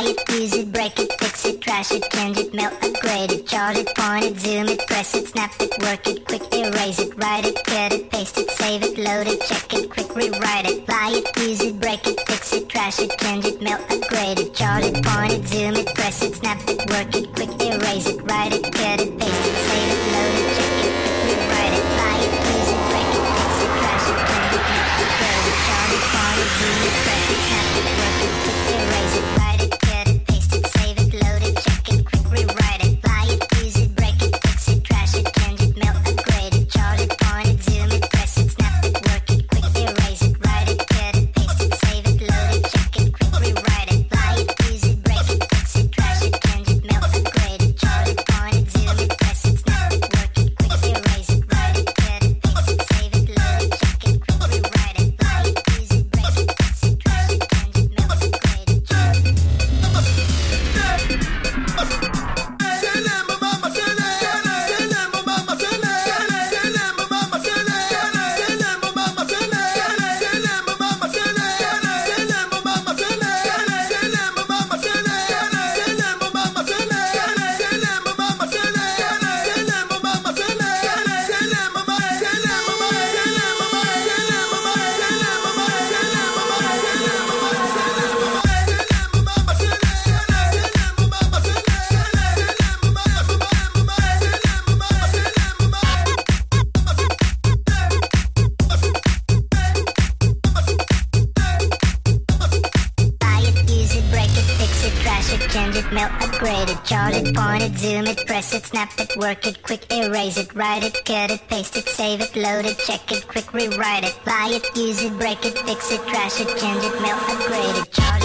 Buy it, use it, break it, fix it, trash it, change it, melt, upgrade it, charge it, point it, zoom it, press it, snap it, work it, quick erase it, write it, cut it, paste it, save it, load it, check it, quick rewrite it, buy it, use it, break it, fix it, trash it, change it, melt, upgrade it, charge it, point it, zoom it, press it, snap it, work it, quick erase it, write it, cut it, paste it, save it. work it, quick erase it, write it, cut it, paste it, save it, load it, check it, quick rewrite it, buy it, use it, break it, fix it, trash it, change it, mail, upgrade it, charge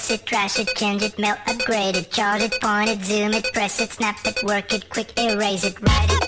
fix it, trash it, change it, melt, upgrade it, chart it, point it, zoom it, press it, snap it, work it, quick erase it, write it.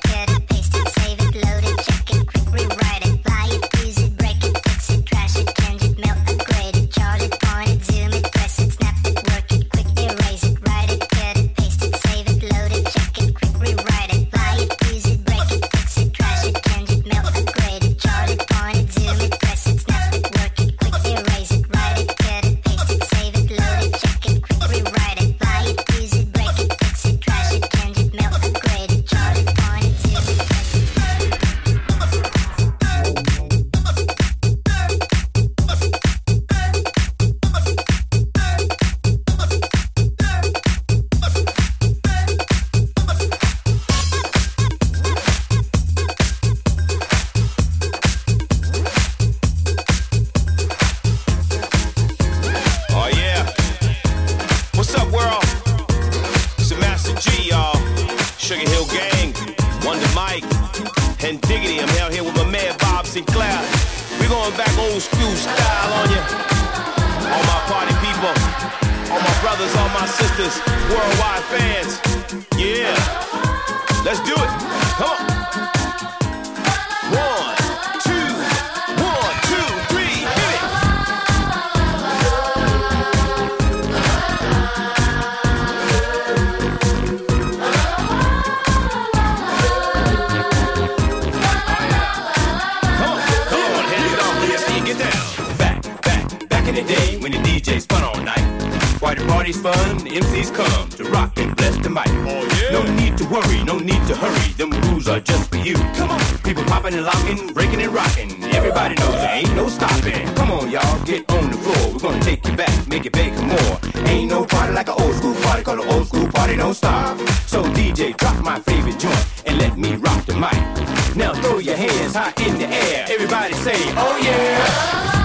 Hands high in the air. Everybody say, oh yeah.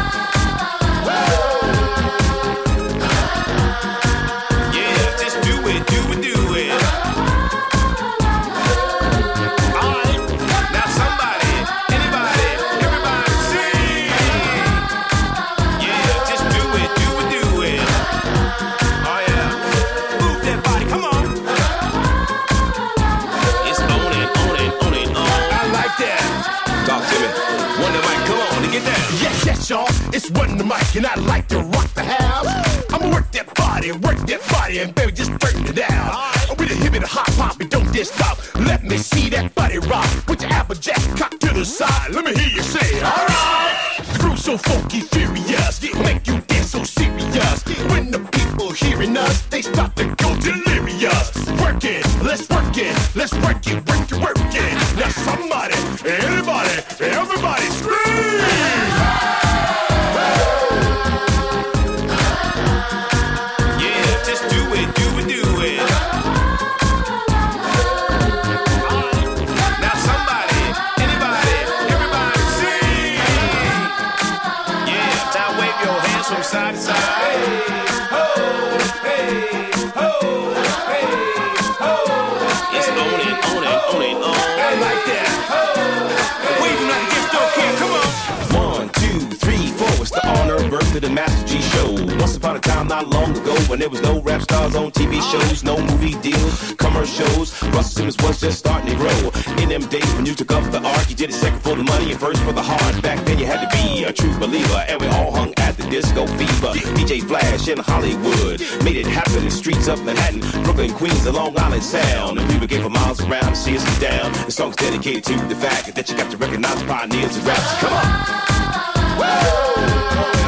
Rock. Put your applejack cock to the side. Let me hear you say, alright. The groove's so funky, furious, it make you dance so serious. When the people hearing us, they start to go delirious. Work it, let's work it, let's work it, work it, work it. Now somebody, everybody Once upon a time, not long ago, when there was no rap stars on TV shows, no movie deals, commercials. Russell Simmons was just starting to grow. In them days when you took up the art, you did it second for the money and first for the heart. Back then you had to be a true believer, and we all hung at the disco fever. DJ Flash in Hollywood made it happen in streets of Manhattan, Brooklyn, Queens, the Long Island Sound. And would get for miles around to see us down. The song's dedicated to the fact that you got to recognize pioneers of rap. Come on. Woo!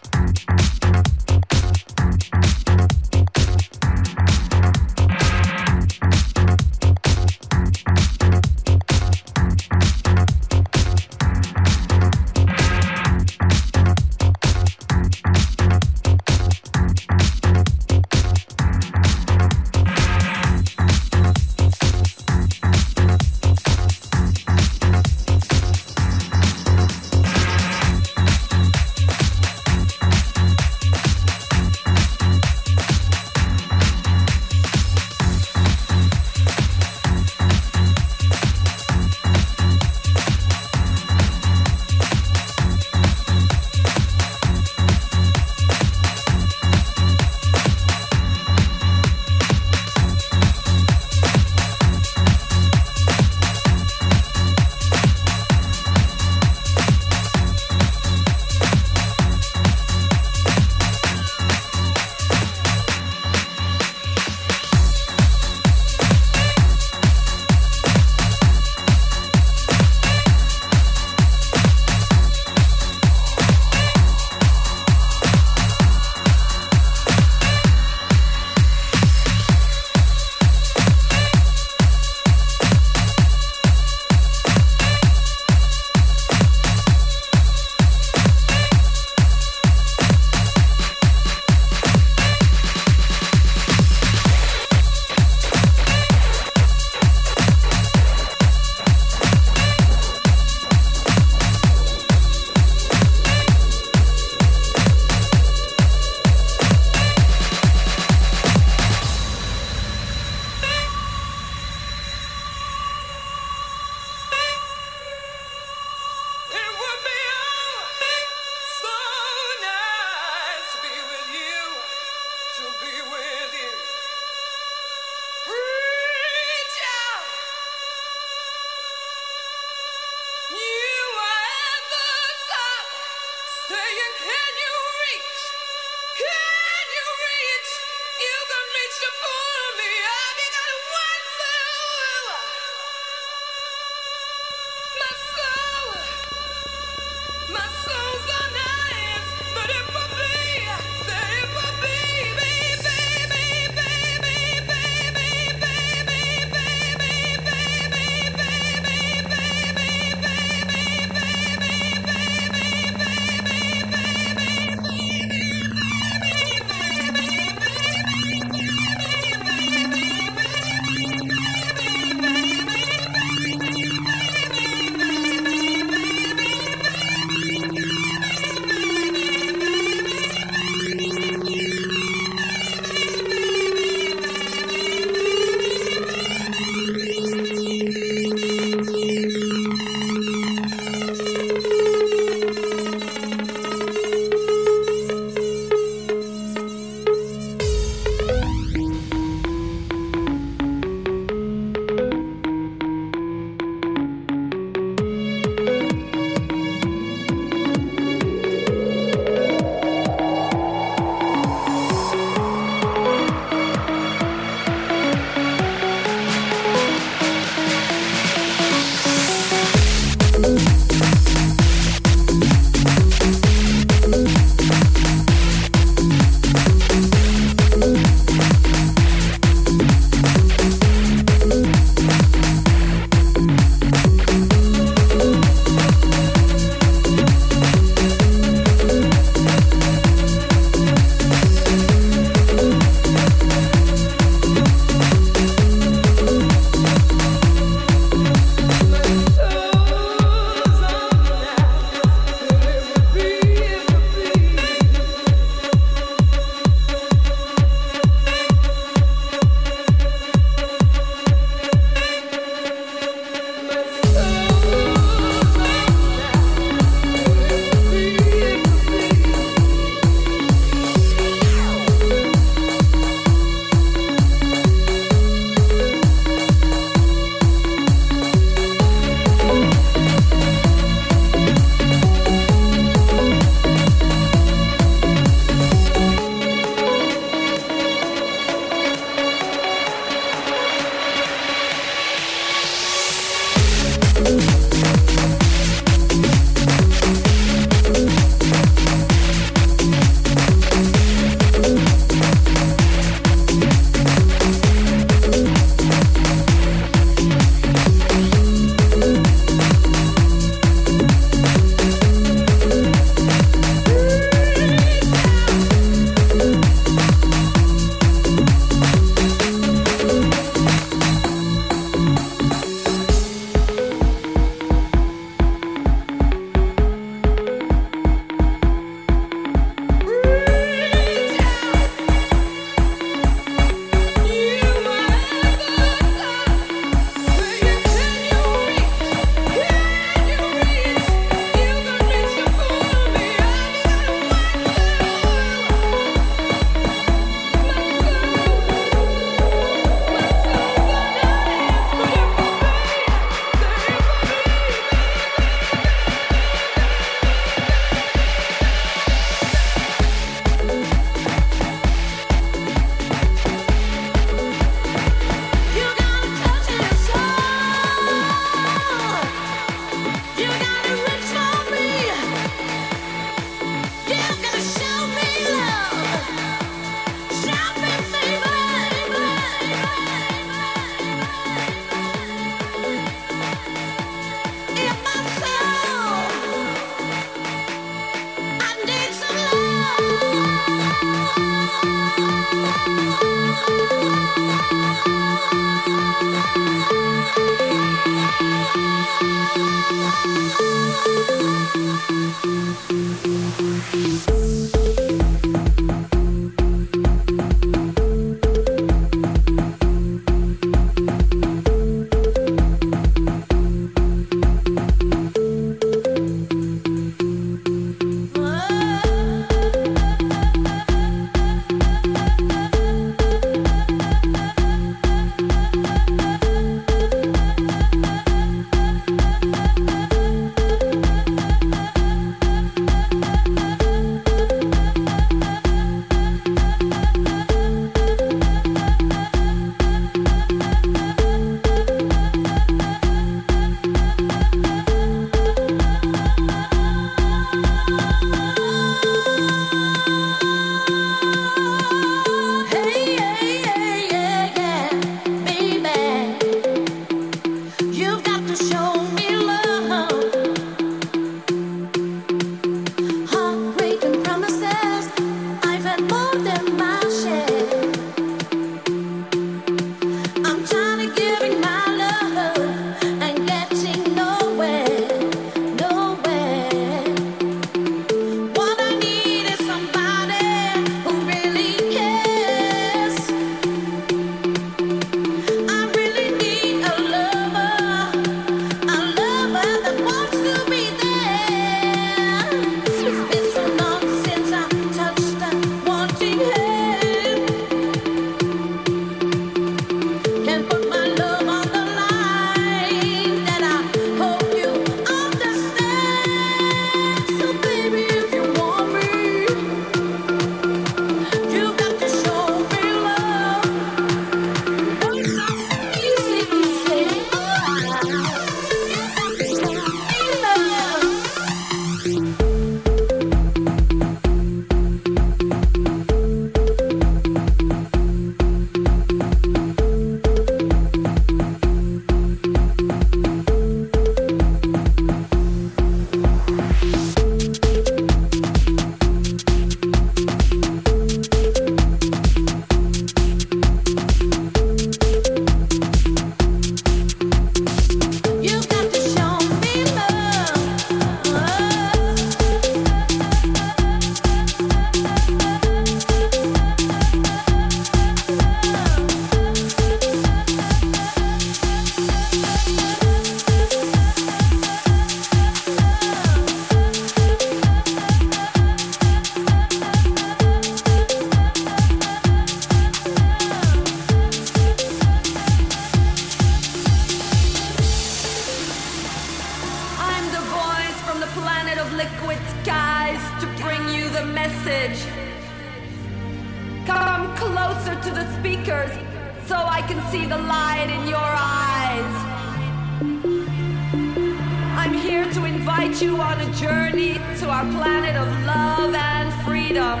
Follow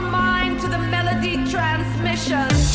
mind to the melody of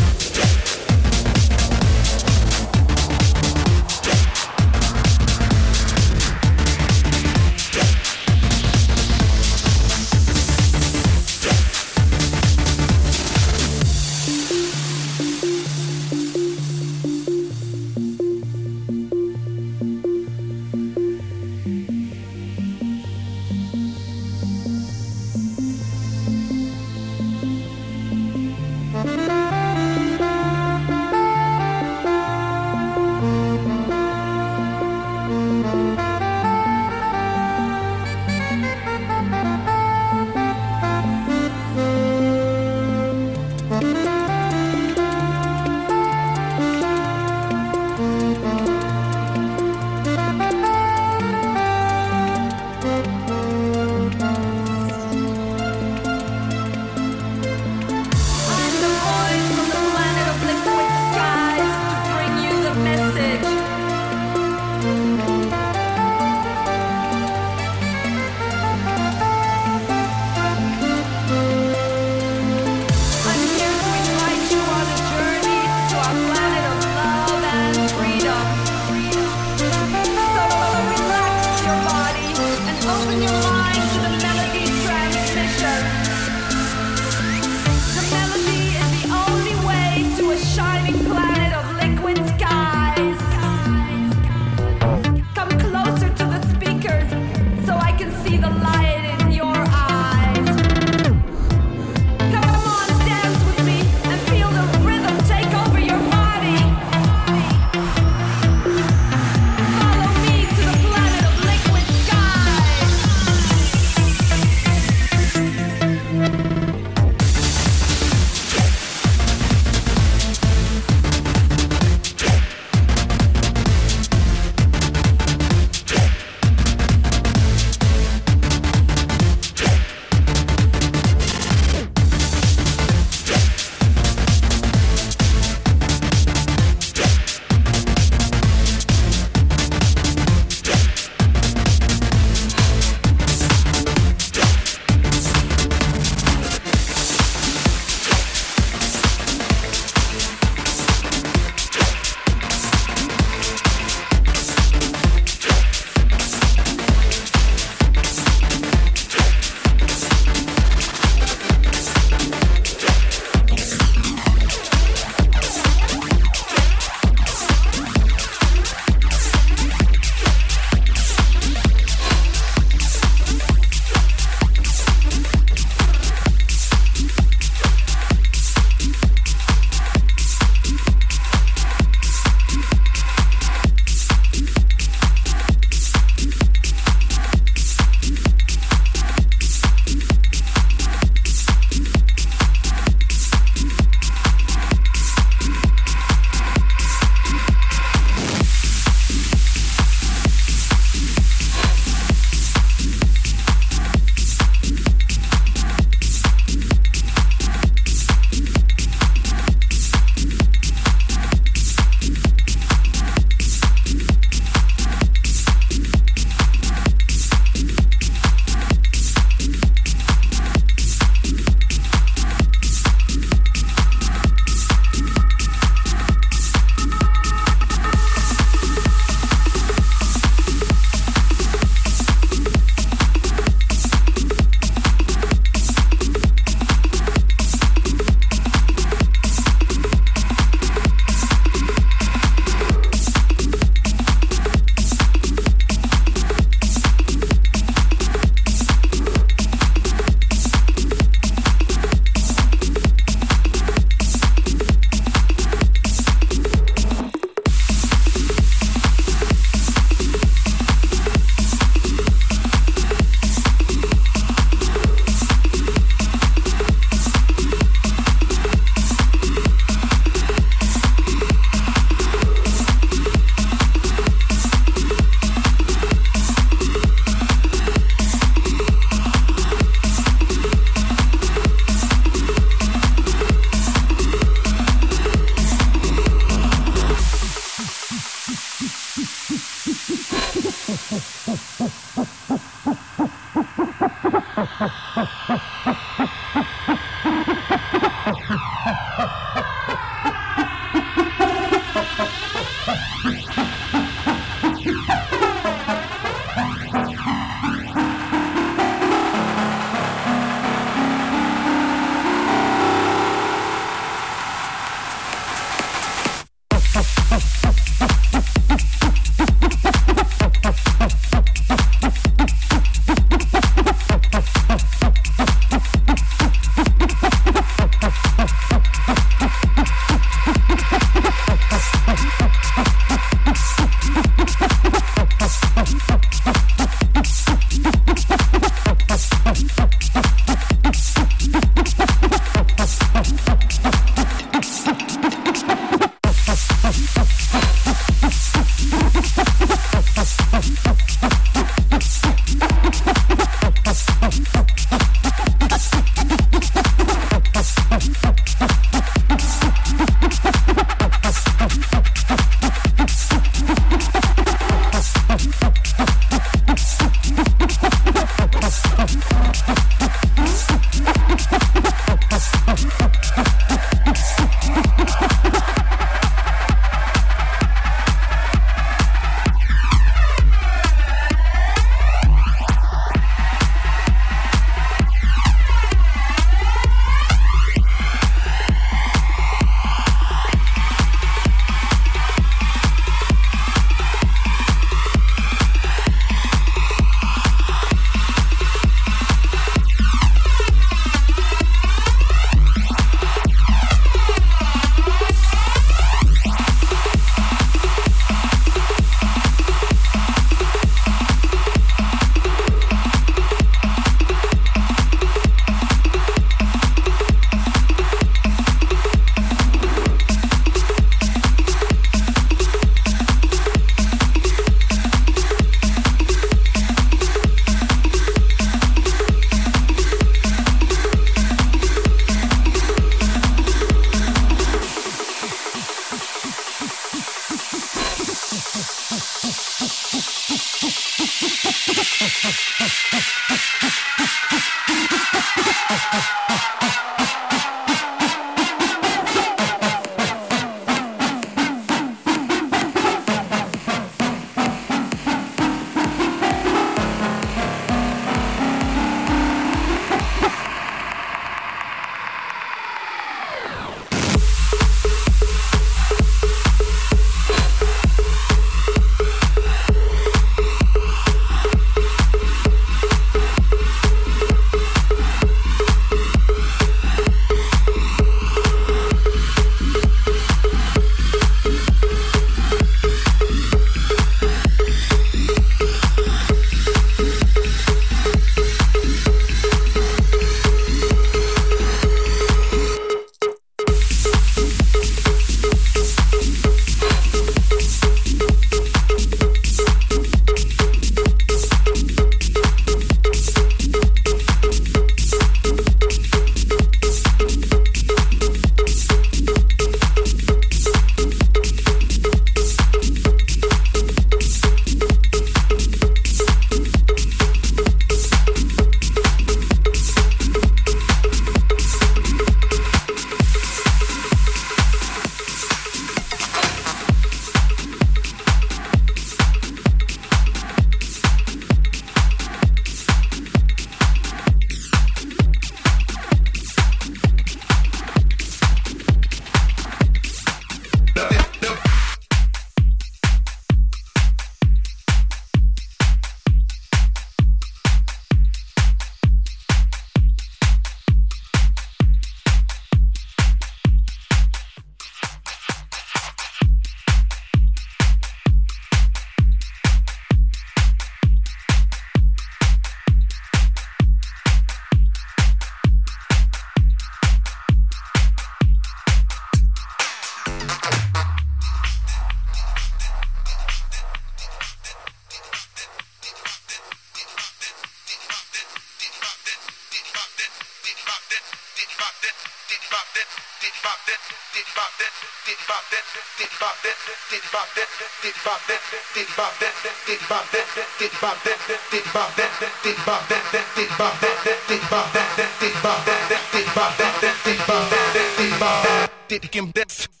bop that, did bop that, did bop that, did bop that, did bop that, did bop that, did bop that, did bop that, did bop that, did bop that, did bop that, did bop that, did bop that, did bop that, did bop that, did bop that, did bop that, did bop that, did bop that,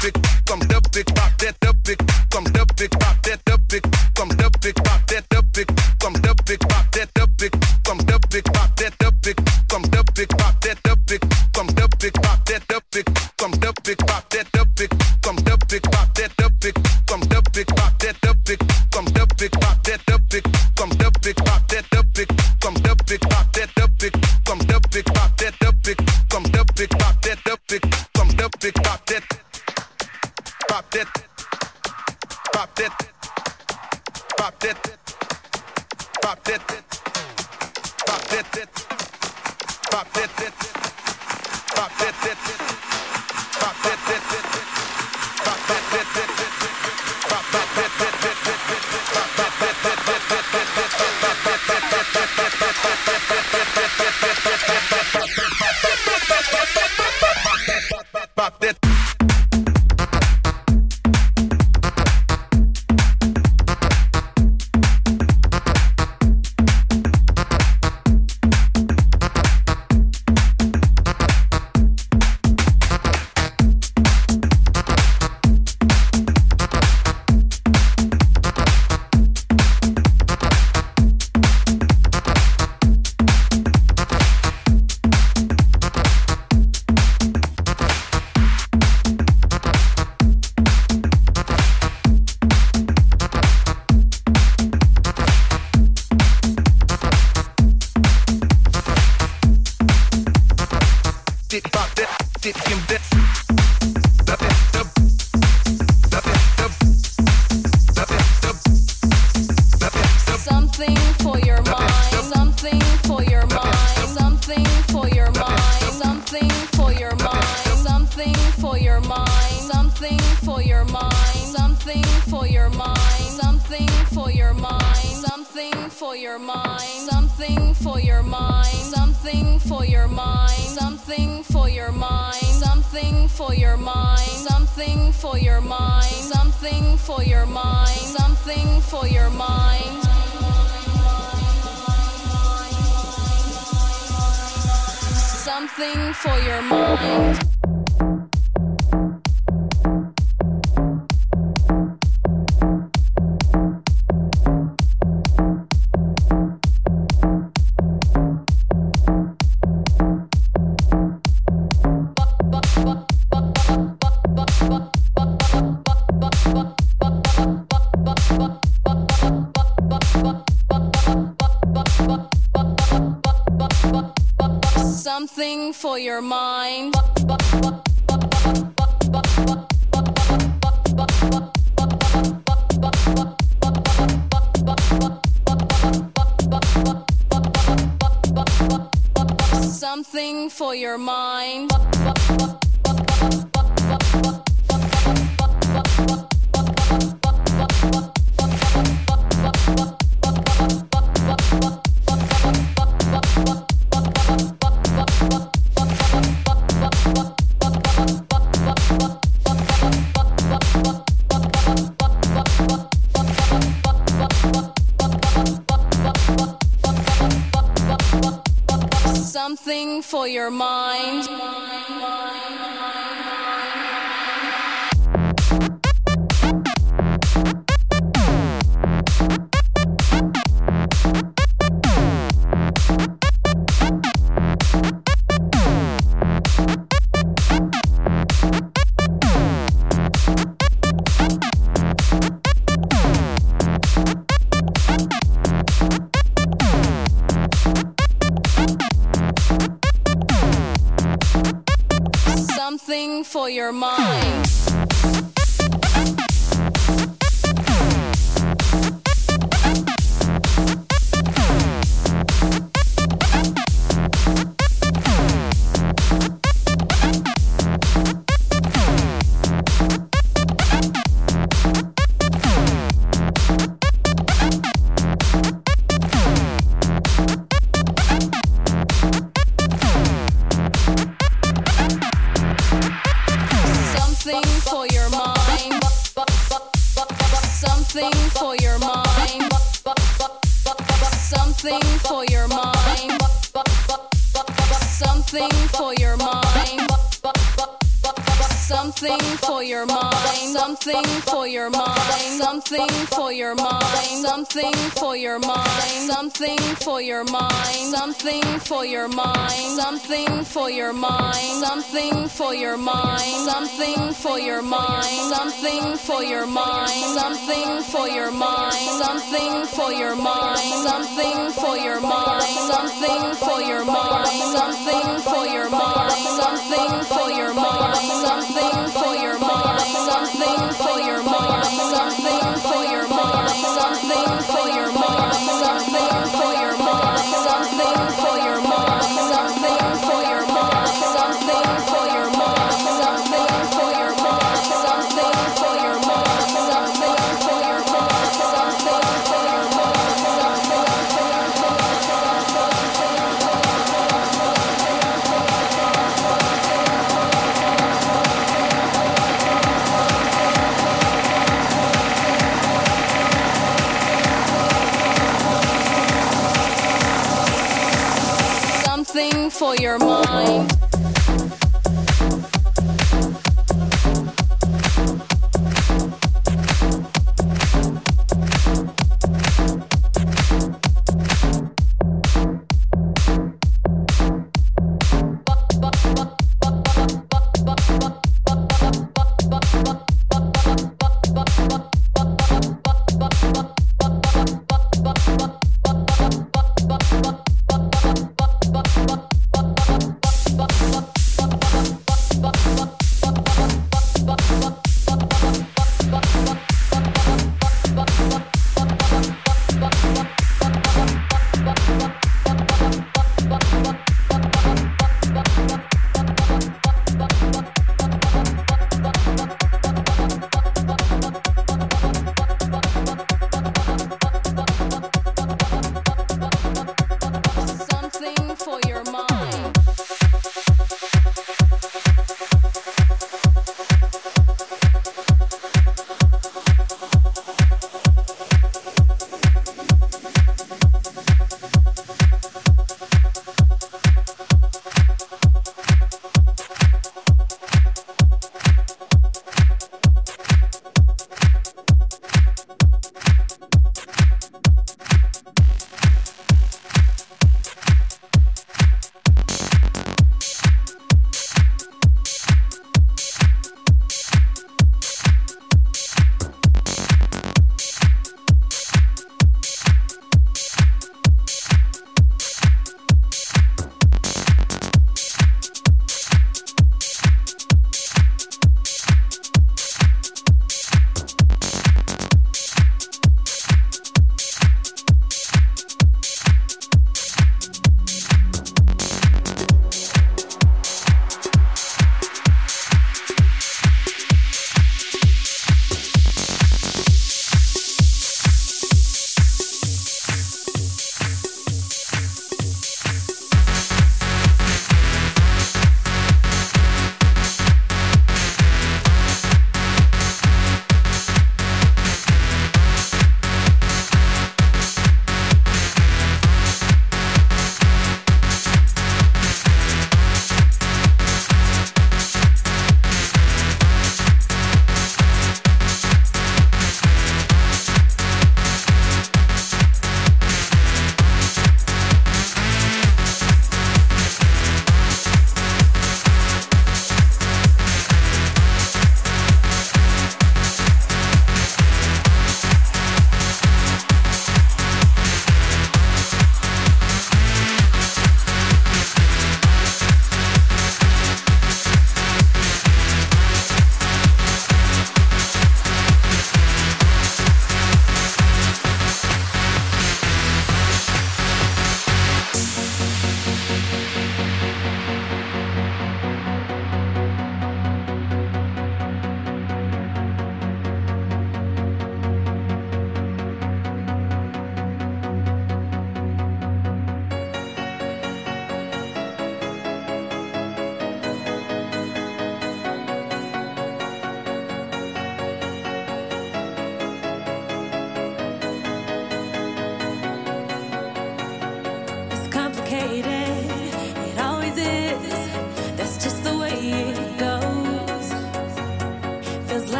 big, come the big, pop that, the big, come the big, pop that, the your mind, something for your mind, something for your mind, something for your mind, something for your mind, something for your mind, something for your mind, something for your mind. Something for your mind. your mom. your mom. Something for your mind. Something for your mind. Something for your mind. Something for your mind. Something for your mind. Something for your mind. Something for your mind. Something for your mind. Something for your mind. Something for your mind. Something for your mind. Something for your mind. Something for your mind.